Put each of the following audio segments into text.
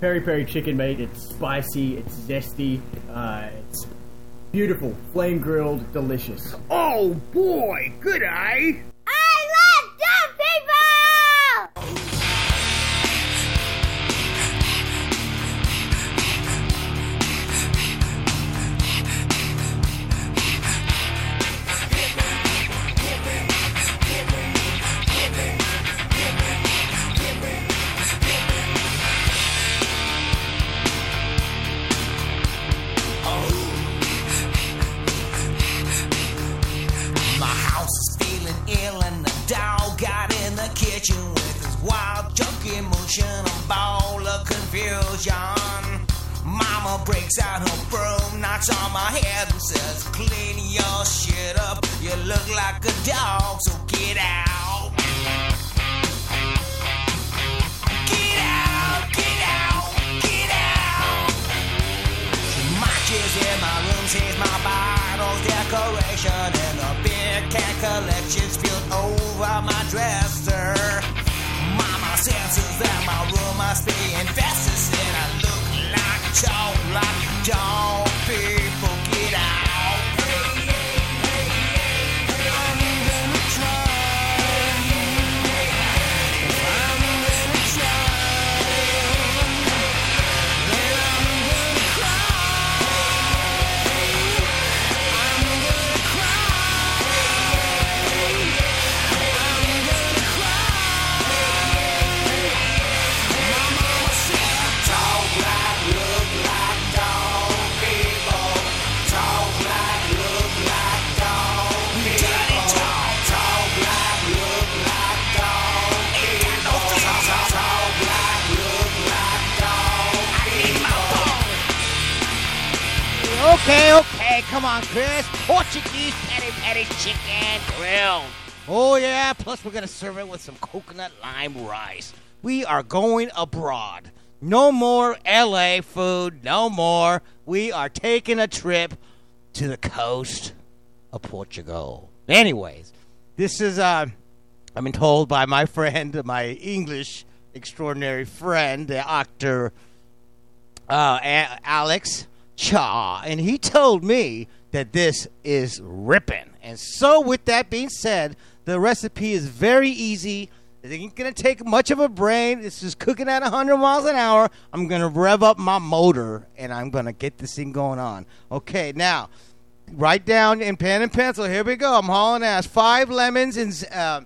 peri peri chicken, mate. It's spicy, it's zesty, uh, it's beautiful, flame grilled, delicious. Oh boy, good eye. The with his wild junky a ball of confusion. Mama breaks out her broom, knocks on my head and says, Clean your shit up. You look like a dog, so get out. Get out, get out, get in my room, sees my bottles, decoration, and a big cat collection spilled over my dresser. Come on, Chris. Portuguese peri peri chicken grilled. Oh yeah, plus we're gonna serve it with some coconut lime rice. We are going abroad. No more LA food, no more. We are taking a trip to the coast of Portugal. Anyways, this is uh I've been told by my friend, my English extraordinary friend, the actor uh, Alex Cha, and he told me that this is ripping. And so, with that being said, the recipe is very easy. It ain't gonna take much of a brain. It's just cooking at 100 miles an hour. I'm gonna rev up my motor and I'm gonna get this thing going on. Okay, now write down in pen and pencil. Here we go. I'm hauling ass. Five lemons and. Uh,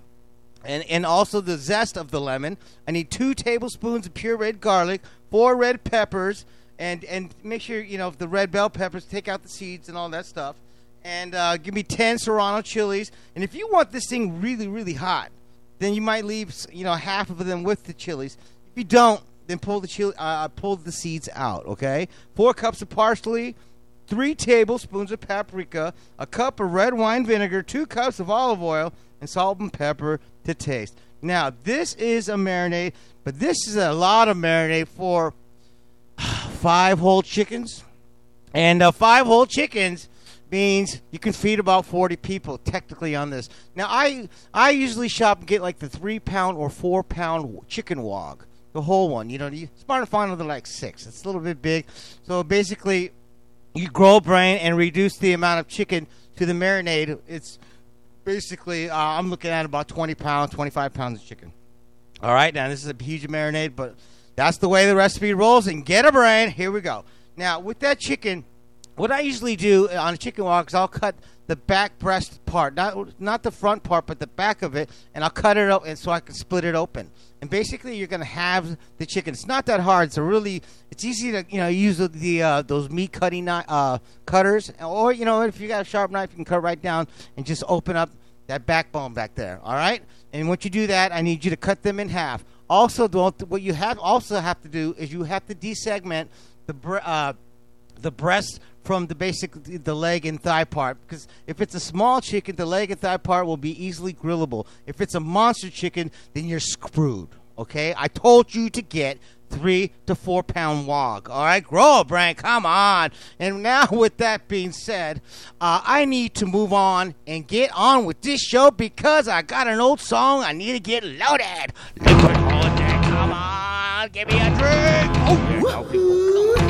and, and also the zest of the lemon. I need two tablespoons of pureed garlic, four red peppers, and and make sure you know the red bell peppers. Take out the seeds and all that stuff, and uh, give me ten serrano chilies. And if you want this thing really really hot, then you might leave you know half of them with the chilies. If you don't, then pull the chili, uh, pull the seeds out. Okay, four cups of parsley. Three tablespoons of paprika, a cup of red wine vinegar, two cups of olive oil, and salt and pepper to taste. Now, this is a marinade, but this is a lot of marinade for five whole chickens. And uh, five whole chickens means you can feed about 40 people technically on this. Now, I I usually shop and get like the three pound or four pound chicken wog, the whole one. You know, you, to find another like six. It's a little bit big. So basically, you grow brain and reduce the amount of chicken to the marinade. It's basically uh, I'm looking at about 20 pounds, 25 pounds of chicken. All right, now this is a huge marinade, but that's the way the recipe rolls. And get a brain. Here we go. Now with that chicken, what I usually do on a chicken walk is I'll cut the back breast part, not not the front part, but the back of it, and I'll cut it up, and so I can split it open. And basically, you're gonna have the chicken. It's not that hard. It's really, it's easy to you know use the, uh, those meat cutting uh, cutters, or you know if you got a sharp knife, you can cut right down and just open up that backbone back there. All right. And once you do that, I need you to cut them in half. Also, don't, what you have also have to do is you have to desegment the uh, the breast from the basic the leg and thigh part because if it's a small chicken the leg and thigh part will be easily grillable. If it's a monster chicken then you're screwed okay? I told you to get three to four pound wog all right? Grow a brain come on. And now with that being said uh, i need to move on and get on with this show because i got an old song i need to get loaded. Loaded, loaded. come on give me a drink. Oh,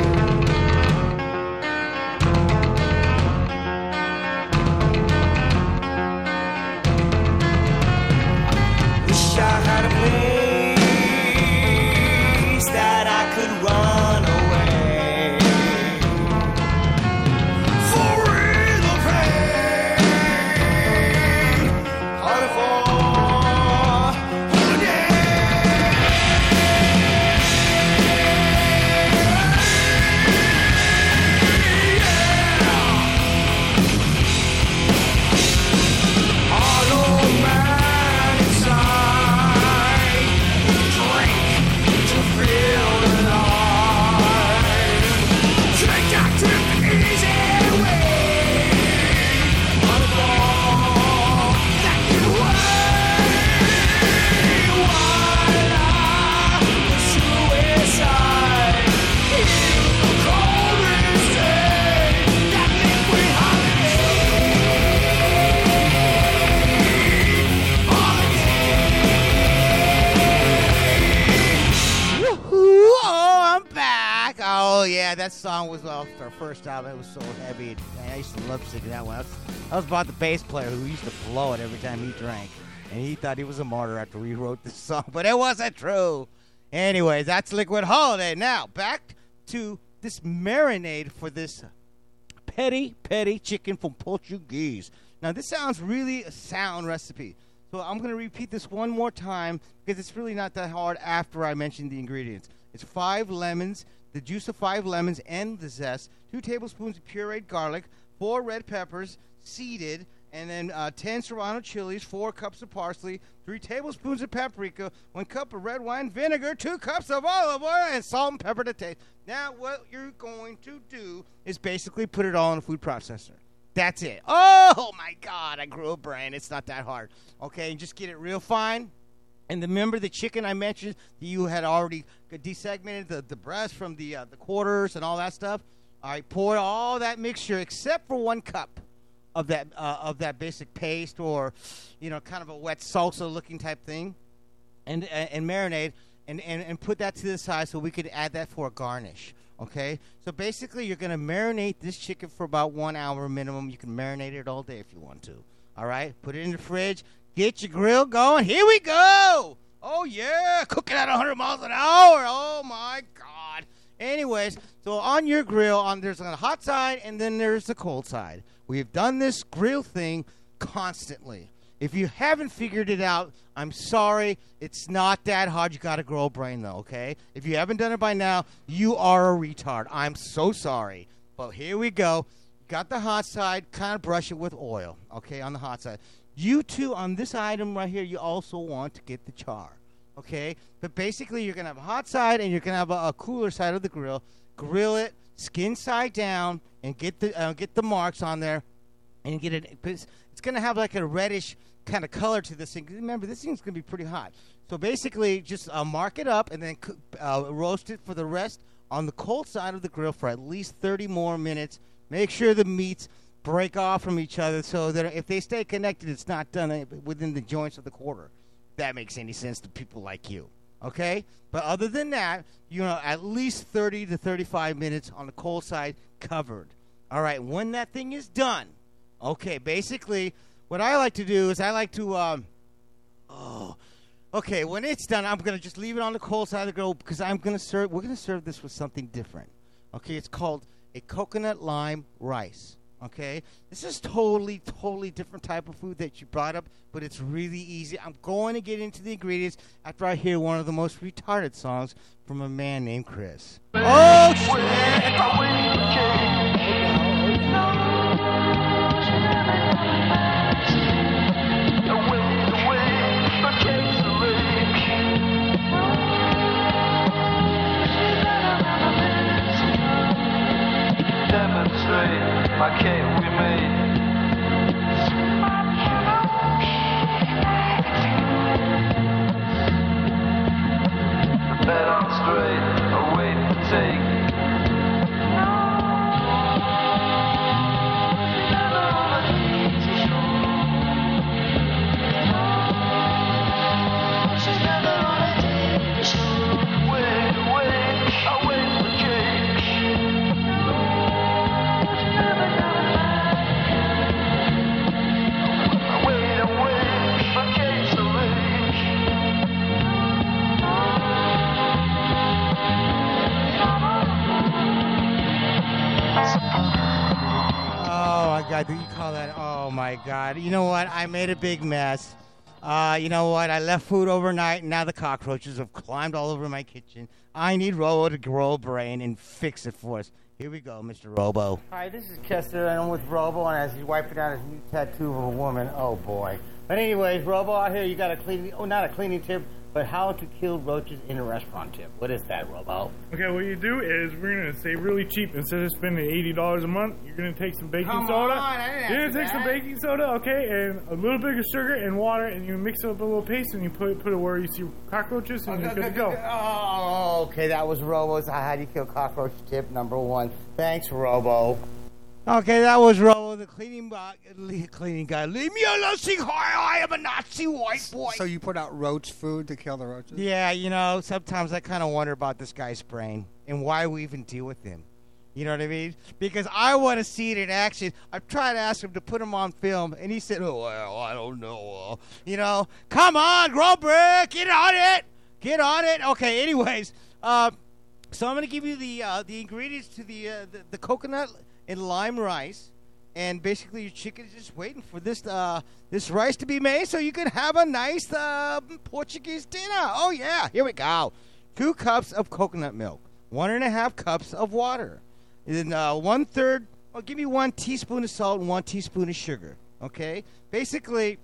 that song was off our first album. It was so heavy. Man, I used to love singing that one. I was, I was about the bass player who used to blow it every time he drank, and he thought he was a martyr after we wrote this song, but it wasn't true. Anyways, that's Liquid Holiday. Now back to this marinade for this petty petty chicken from Portuguese. Now this sounds really a sound recipe. So I'm going to repeat this one more time because it's really not that hard after I mention the ingredients. It's five lemons, the juice of five lemons and the zest, two tablespoons of pureed garlic, four red peppers, seeded, and then uh, 10 serrano chilies, four cups of parsley, three tablespoons of paprika, one cup of red wine vinegar, two cups of olive oil, and salt and pepper to taste. Now, what you're going to do is basically put it all in a food processor. That's it. Oh my God, I grew a brain. It's not that hard. Okay, just get it real fine. And remember the chicken I mentioned that you had already desegmented the, the breast from the uh, the quarters and all that stuff. All right, pour all that mixture except for one cup of that uh, of that basic paste or you know kind of a wet salsa looking type thing, and and, and marinade and, and and put that to the side so we could add that for a garnish. Okay, so basically you're gonna marinate this chicken for about one hour minimum. You can marinate it all day if you want to. All right, put it in the fridge. Get your grill going. Here we go. Oh yeah, cooking at 100 miles an hour. Oh my God. Anyways, so on your grill, on there's a hot side and then there's the cold side. We've done this grill thing constantly. If you haven't figured it out, I'm sorry. It's not that hard. You got to grow a brain, though, okay? If you haven't done it by now, you are a retard. I'm so sorry. But here we go. Got the hot side, kind of brush it with oil, okay, on the hot side. You too, on this item right here, you also want to get the char, okay? But basically, you're going to have a hot side and you're going to have a, a, cooler side of the grill. Grill it, skin side down, and get the uh, get the marks on there, and get it. It's, it's going to have like a reddish kind of color to this thing. Remember, this thing's going to be pretty hot. So basically, just uh, mark it up and then uh, roast it for the rest on the cold side of the grill for at least 30 more minutes. Make sure the meats break off from each other so that if they stay connected, it's not done within the joints of the quarter. that makes any sense to people like you. Okay? But other than that, you know, at least 30 to 35 minutes on the cold side covered. All right, when that thing is done, okay, basically what I like to do is I like to, um, oh, okay. When it's done, I'm gonna just leave it on the cold side of the grill because I'm gonna serve. We're gonna serve this with something different. Okay, it's called a coconut lime rice. Okay, this is totally, totally different type of food that you brought up, but it's really easy. I'm going to get into the ingredients after I hear one of the most retarded songs from a man named Chris. Oh shit! My cake do you call that? Oh my God! You know what? I made a big mess. Uh, you know what? I left food overnight, and now the cockroaches have climbed all over my kitchen. I need Robo to grow a brain and fix it for us. Here we go, Mr. Robo. Hi, this is Kester, and I'm with Robo, and as he's wiping down his new tattoo of a woman, oh boy. But anyways, Robo, I hear you got a cleaning, oh, not a cleaning tip, but how to kill roaches in a restaurant tip. What is that, Robo? Okay, what you do is we're gonna say really cheap. Instead of spending eighty dollars a month, you're gonna take some baking Come soda. on, I didn't you're gonna take some baking soda, okay, and a little bit of sugar and water, and you mix it up a little paste, and you put it, put it where you see cockroaches, and you're good to go. Oh, okay, that was Robo's How do you kill cockroach tip number one. Thanks, Robo. Okay, that was Robo, the cleaning cleaning guy. Leave me alone, I am a Nazi white boy. So you put out roach food to kill the roaches? Yeah, you know, sometimes I kind of wonder about this guy's brain and why we even deal with him. You know what I mean? Because I want to see it in action. I've tried to ask him to put him on film, and he said, "Oh well, I don't know." Uh, you know, come on, Grobrick, get on it, get on it. Okay, anyways, uh, so I'm gonna give you the uh, the ingredients to the, uh, the the coconut and lime rice, and basically your chicken is just waiting for this uh, this rice to be made so you can have a nice uh, Portuguese dinner. Oh yeah, here we go. Two cups of coconut milk, one and a half cups of water, and uh, one third. Well, give me one teaspoon of salt and one teaspoon of sugar. Okay, basically,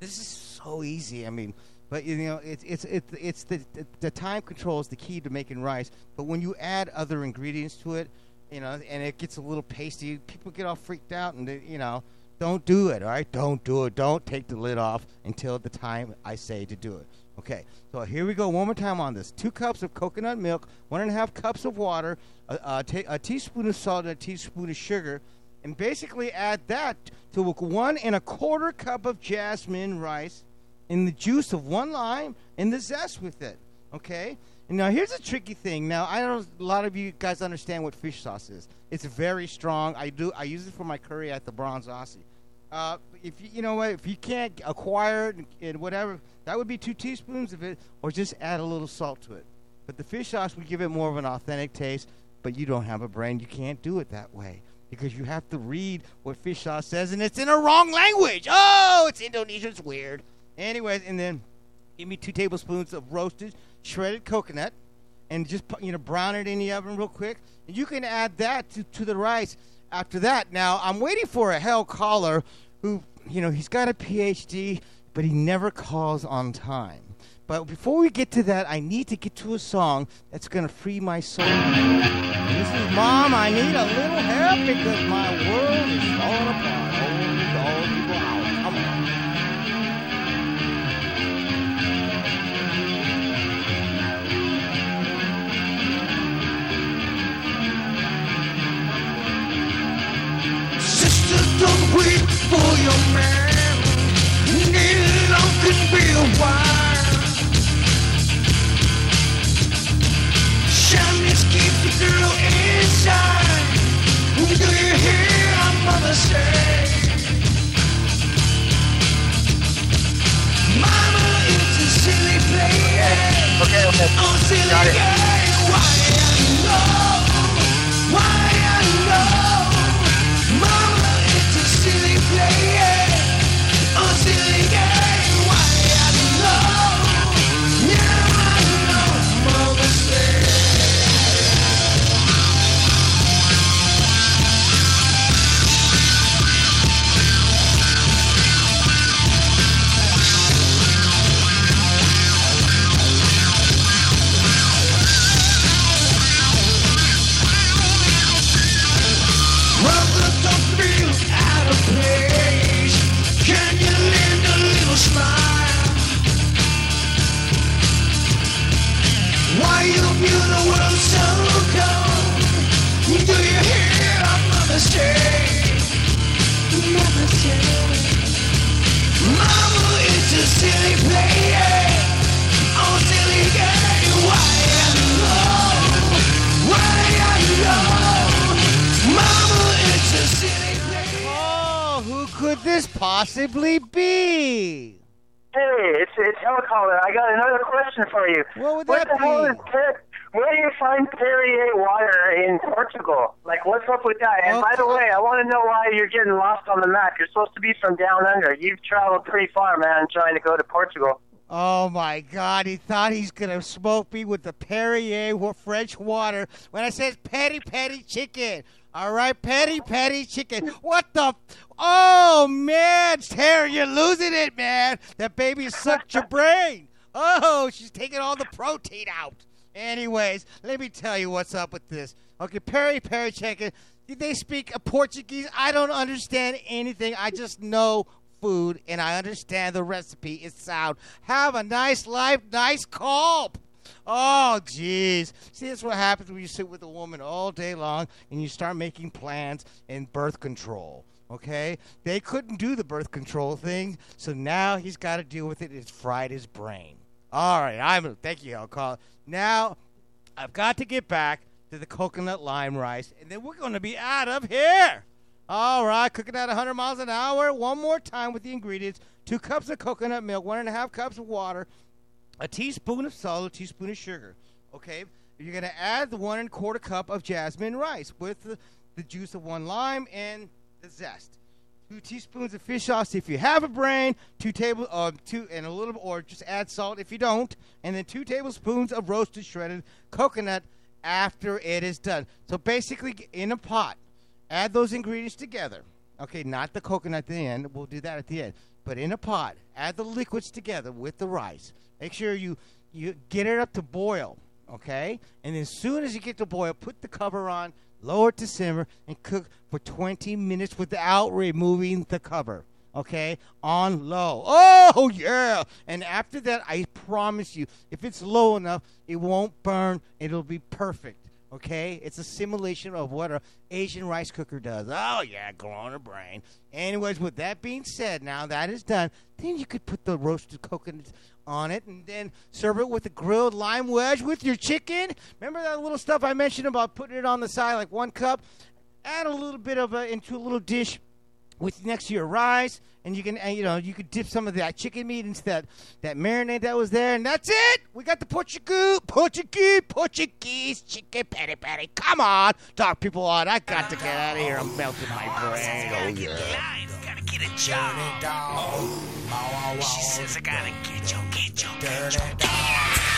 this is so easy. I mean, but you know, it's it's it's it's the the time control is the key to making rice. But when you add other ingredients to it, you know, and it gets a little pasty, people get all freaked out, and they, you know, don't do it. All right, don't do it. Don't take the lid off until the time I say to do it. Okay, so here we go. One more time on this: two cups of coconut milk, one and a half cups of water, a, teaspoon of salt, and a teaspoon of sugar and basically add that to one and a quarter cup of jasmine rice and the juice of one lime and the zest with it. Okay? Now here's a tricky thing. Now I don't a lot of you guys understand what fish sauce is. It's very strong. I do I use it for my curry at the Bronze Aussie. Uh, if you, you know what, if you can't acquire it and whatever, that would be two teaspoons of it, or just add a little salt to it. But the fish sauce would give it more of an authentic taste. But you don't have a brain, you can't do it that way because you have to read what fish sauce says, and it's in a wrong language. Oh, it's Indonesian. It's weird. Anyways, and then give me two tablespoons of roasted shredded coconut, and just you know brown it in the oven real quick. And you can add that to, to the rice after that. Now I'm waiting for a hell caller who you know he's got a PhD, but he never calls on time. But before we get to that, I need to get to a song that's going to free my soul. This is Mom, I need a little help because my world is falling apart. Your man. Love can be a while. Shyness keeps the girl inside. Do you hear our mother say? Mama, it's a silly play. Okay, okay. Oh, silly Got it. Could this possibly be? Hey, it's it's Helicaller. I got another question for you. What would what that be? is Per- where do you find Perrier water in Portugal? Like, what's up with that? And by the way, I want to know why you're getting lost on the map. You're supposed to be from down under. You've traveled pretty far, man, trying to go to Portugal. Oh my God! He thought he's gonna smoke me with the Perrier French water when I said petty petty chicken. All right, petty petty chicken. What the? Oh man, Terry, you're losing it, man. That baby sucked your brain. Oh, she's taking all the protein out. Anyways, let me tell you what's up with this. Okay, Perry Perry chicken. Did they speak Portuguese. I don't understand anything. I just know food and I understand the recipe is sound. Have a nice life, nice call. Oh, jeez. See, that's what happens when you sit with a woman all day long and you start making plans and birth control. Okay? They couldn't do the birth control thing, so now he's got to deal with it. It's fried his brain. All right, I'm. Thank you, I'll call. Now, I've got to get back to the coconut lime rice, and then we're going to be out of here. All right, cooking at 100 miles an hour. One more time with the ingredients: two cups of coconut milk, one and a half cups of water, a teaspoon of salt, a teaspoon of sugar. Okay, you're gonna add the one and a quarter cup of jasmine rice with the, the juice of one lime and the zest. Two teaspoons of fish sauce if you have a brain. Two table, uh, two and a little, or just add salt if you don't, and then two tablespoons of roasted shredded coconut after it is done. So basically, in a pot, add those ingredients together. Okay, not the coconut at the end. We'll do that at the end. But in a pot, add the liquids together with the rice. Make sure you you get it up to boil. Okay, and as soon as you get to boil, put the cover on, lower it to simmer, and cook for 20 minutes without removing the cover. Okay, on low. Oh yeah! And after that, I promise you, if it's low enough, it won't burn. It'll be perfect. Okay, it's a simulation of what a Asian rice cooker does. Oh yeah, on a brain. Anyways, with that being said, now that is done, then you could put the roasted coconuts on it and then serve it with a grilled lime wedge with your chicken. Remember that little stuff I mentioned about putting it on the side, like one cup. Add a little bit of it into a little dish with next to your rice, and you can, and, you know, you could dip some of that chicken meat into that that marinade that was there, and that's it. We got the Portuguese, Portuguese, Portuguese chicken patty patty. Come on, talk people on. I got to get out of here. I'm melting my oh, brain. Oh yeah. Gotta get a job. She says I gotta get you, get you, get you.